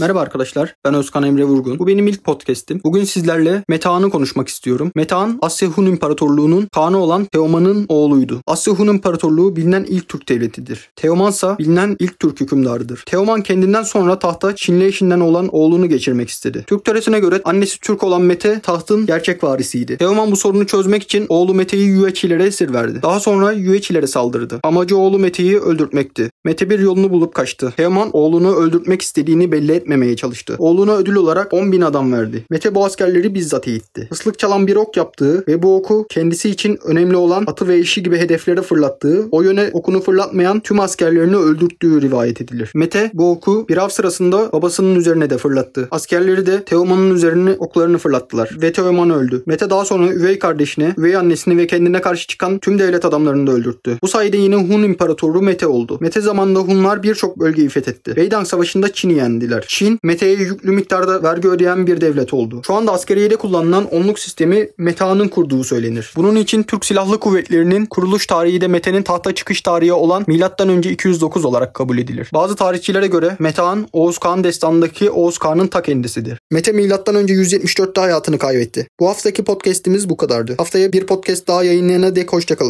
Merhaba arkadaşlar, ben Özkan Emre Vurgun. Bu benim ilk podcast'im. Bugün sizlerle Metehan'ı konuşmak istiyorum. Metehan, Asya Hun İmparatorluğu'nun Kaan'ı olan Teoman'ın oğluydu. Asya Hun İmparatorluğu bilinen ilk Türk devletidir. Teoman ise bilinen ilk Türk hükümdarıdır. Teoman kendinden sonra tahta Çinli eşinden olan oğlunu geçirmek istedi. Türk töresine göre annesi Türk olan Mete tahtın gerçek varisiydi. Teoman bu sorunu çözmek için oğlu Mete'yi Yüeçilere esir verdi. Daha sonra Yüeçilere saldırdı. Amacı oğlu Mete'yi öldürtmekti. Mete bir yolunu bulup kaçtı. Teoman oğlunu öldürtmek istediğini belli etmemeye çalıştı. Oğluna ödül olarak 10 bin adam verdi. Mete bu askerleri bizzat eğitti. Islık çalan bir ok yaptığı ve bu oku kendisi için önemli olan atı ve eşi gibi hedeflere fırlattığı, o yöne okunu fırlatmayan tüm askerlerini öldürttüğü rivayet edilir. Mete bu oku bir av sırasında babasının üzerine de fırlattı. Askerleri de Teoman'ın üzerine oklarını fırlattılar ve Teoman öldü. Mete daha sonra üvey kardeşini, üvey annesini ve kendine karşı çıkan tüm devlet adamlarını da öldürttü. Bu sayede yine Hun İmparatoru Mete oldu. Mete zamanında Hunlar birçok bölgeyi fethetti. Beydang Savaşı'nda Çin'i yendiler. Çin, Mete'ye yüklü miktarda vergi ödeyen bir devlet oldu. Şu anda askeriyede kullanılan onluk sistemi Meta'nın kurduğu söylenir. Bunun için Türk Silahlı Kuvvetleri'nin kuruluş tarihi de Mete'nin tahta çıkış tarihi olan M.Ö. 209 olarak kabul edilir. Bazı tarihçilere göre Metehan, Oğuz Kağan destanındaki Oğuz Kağan'ın ta kendisidir. Mete M.Ö. 174'te hayatını kaybetti. Bu haftaki podcast'imiz bu kadardı. Haftaya bir podcast daha yayınlayana dek hoşçakalın.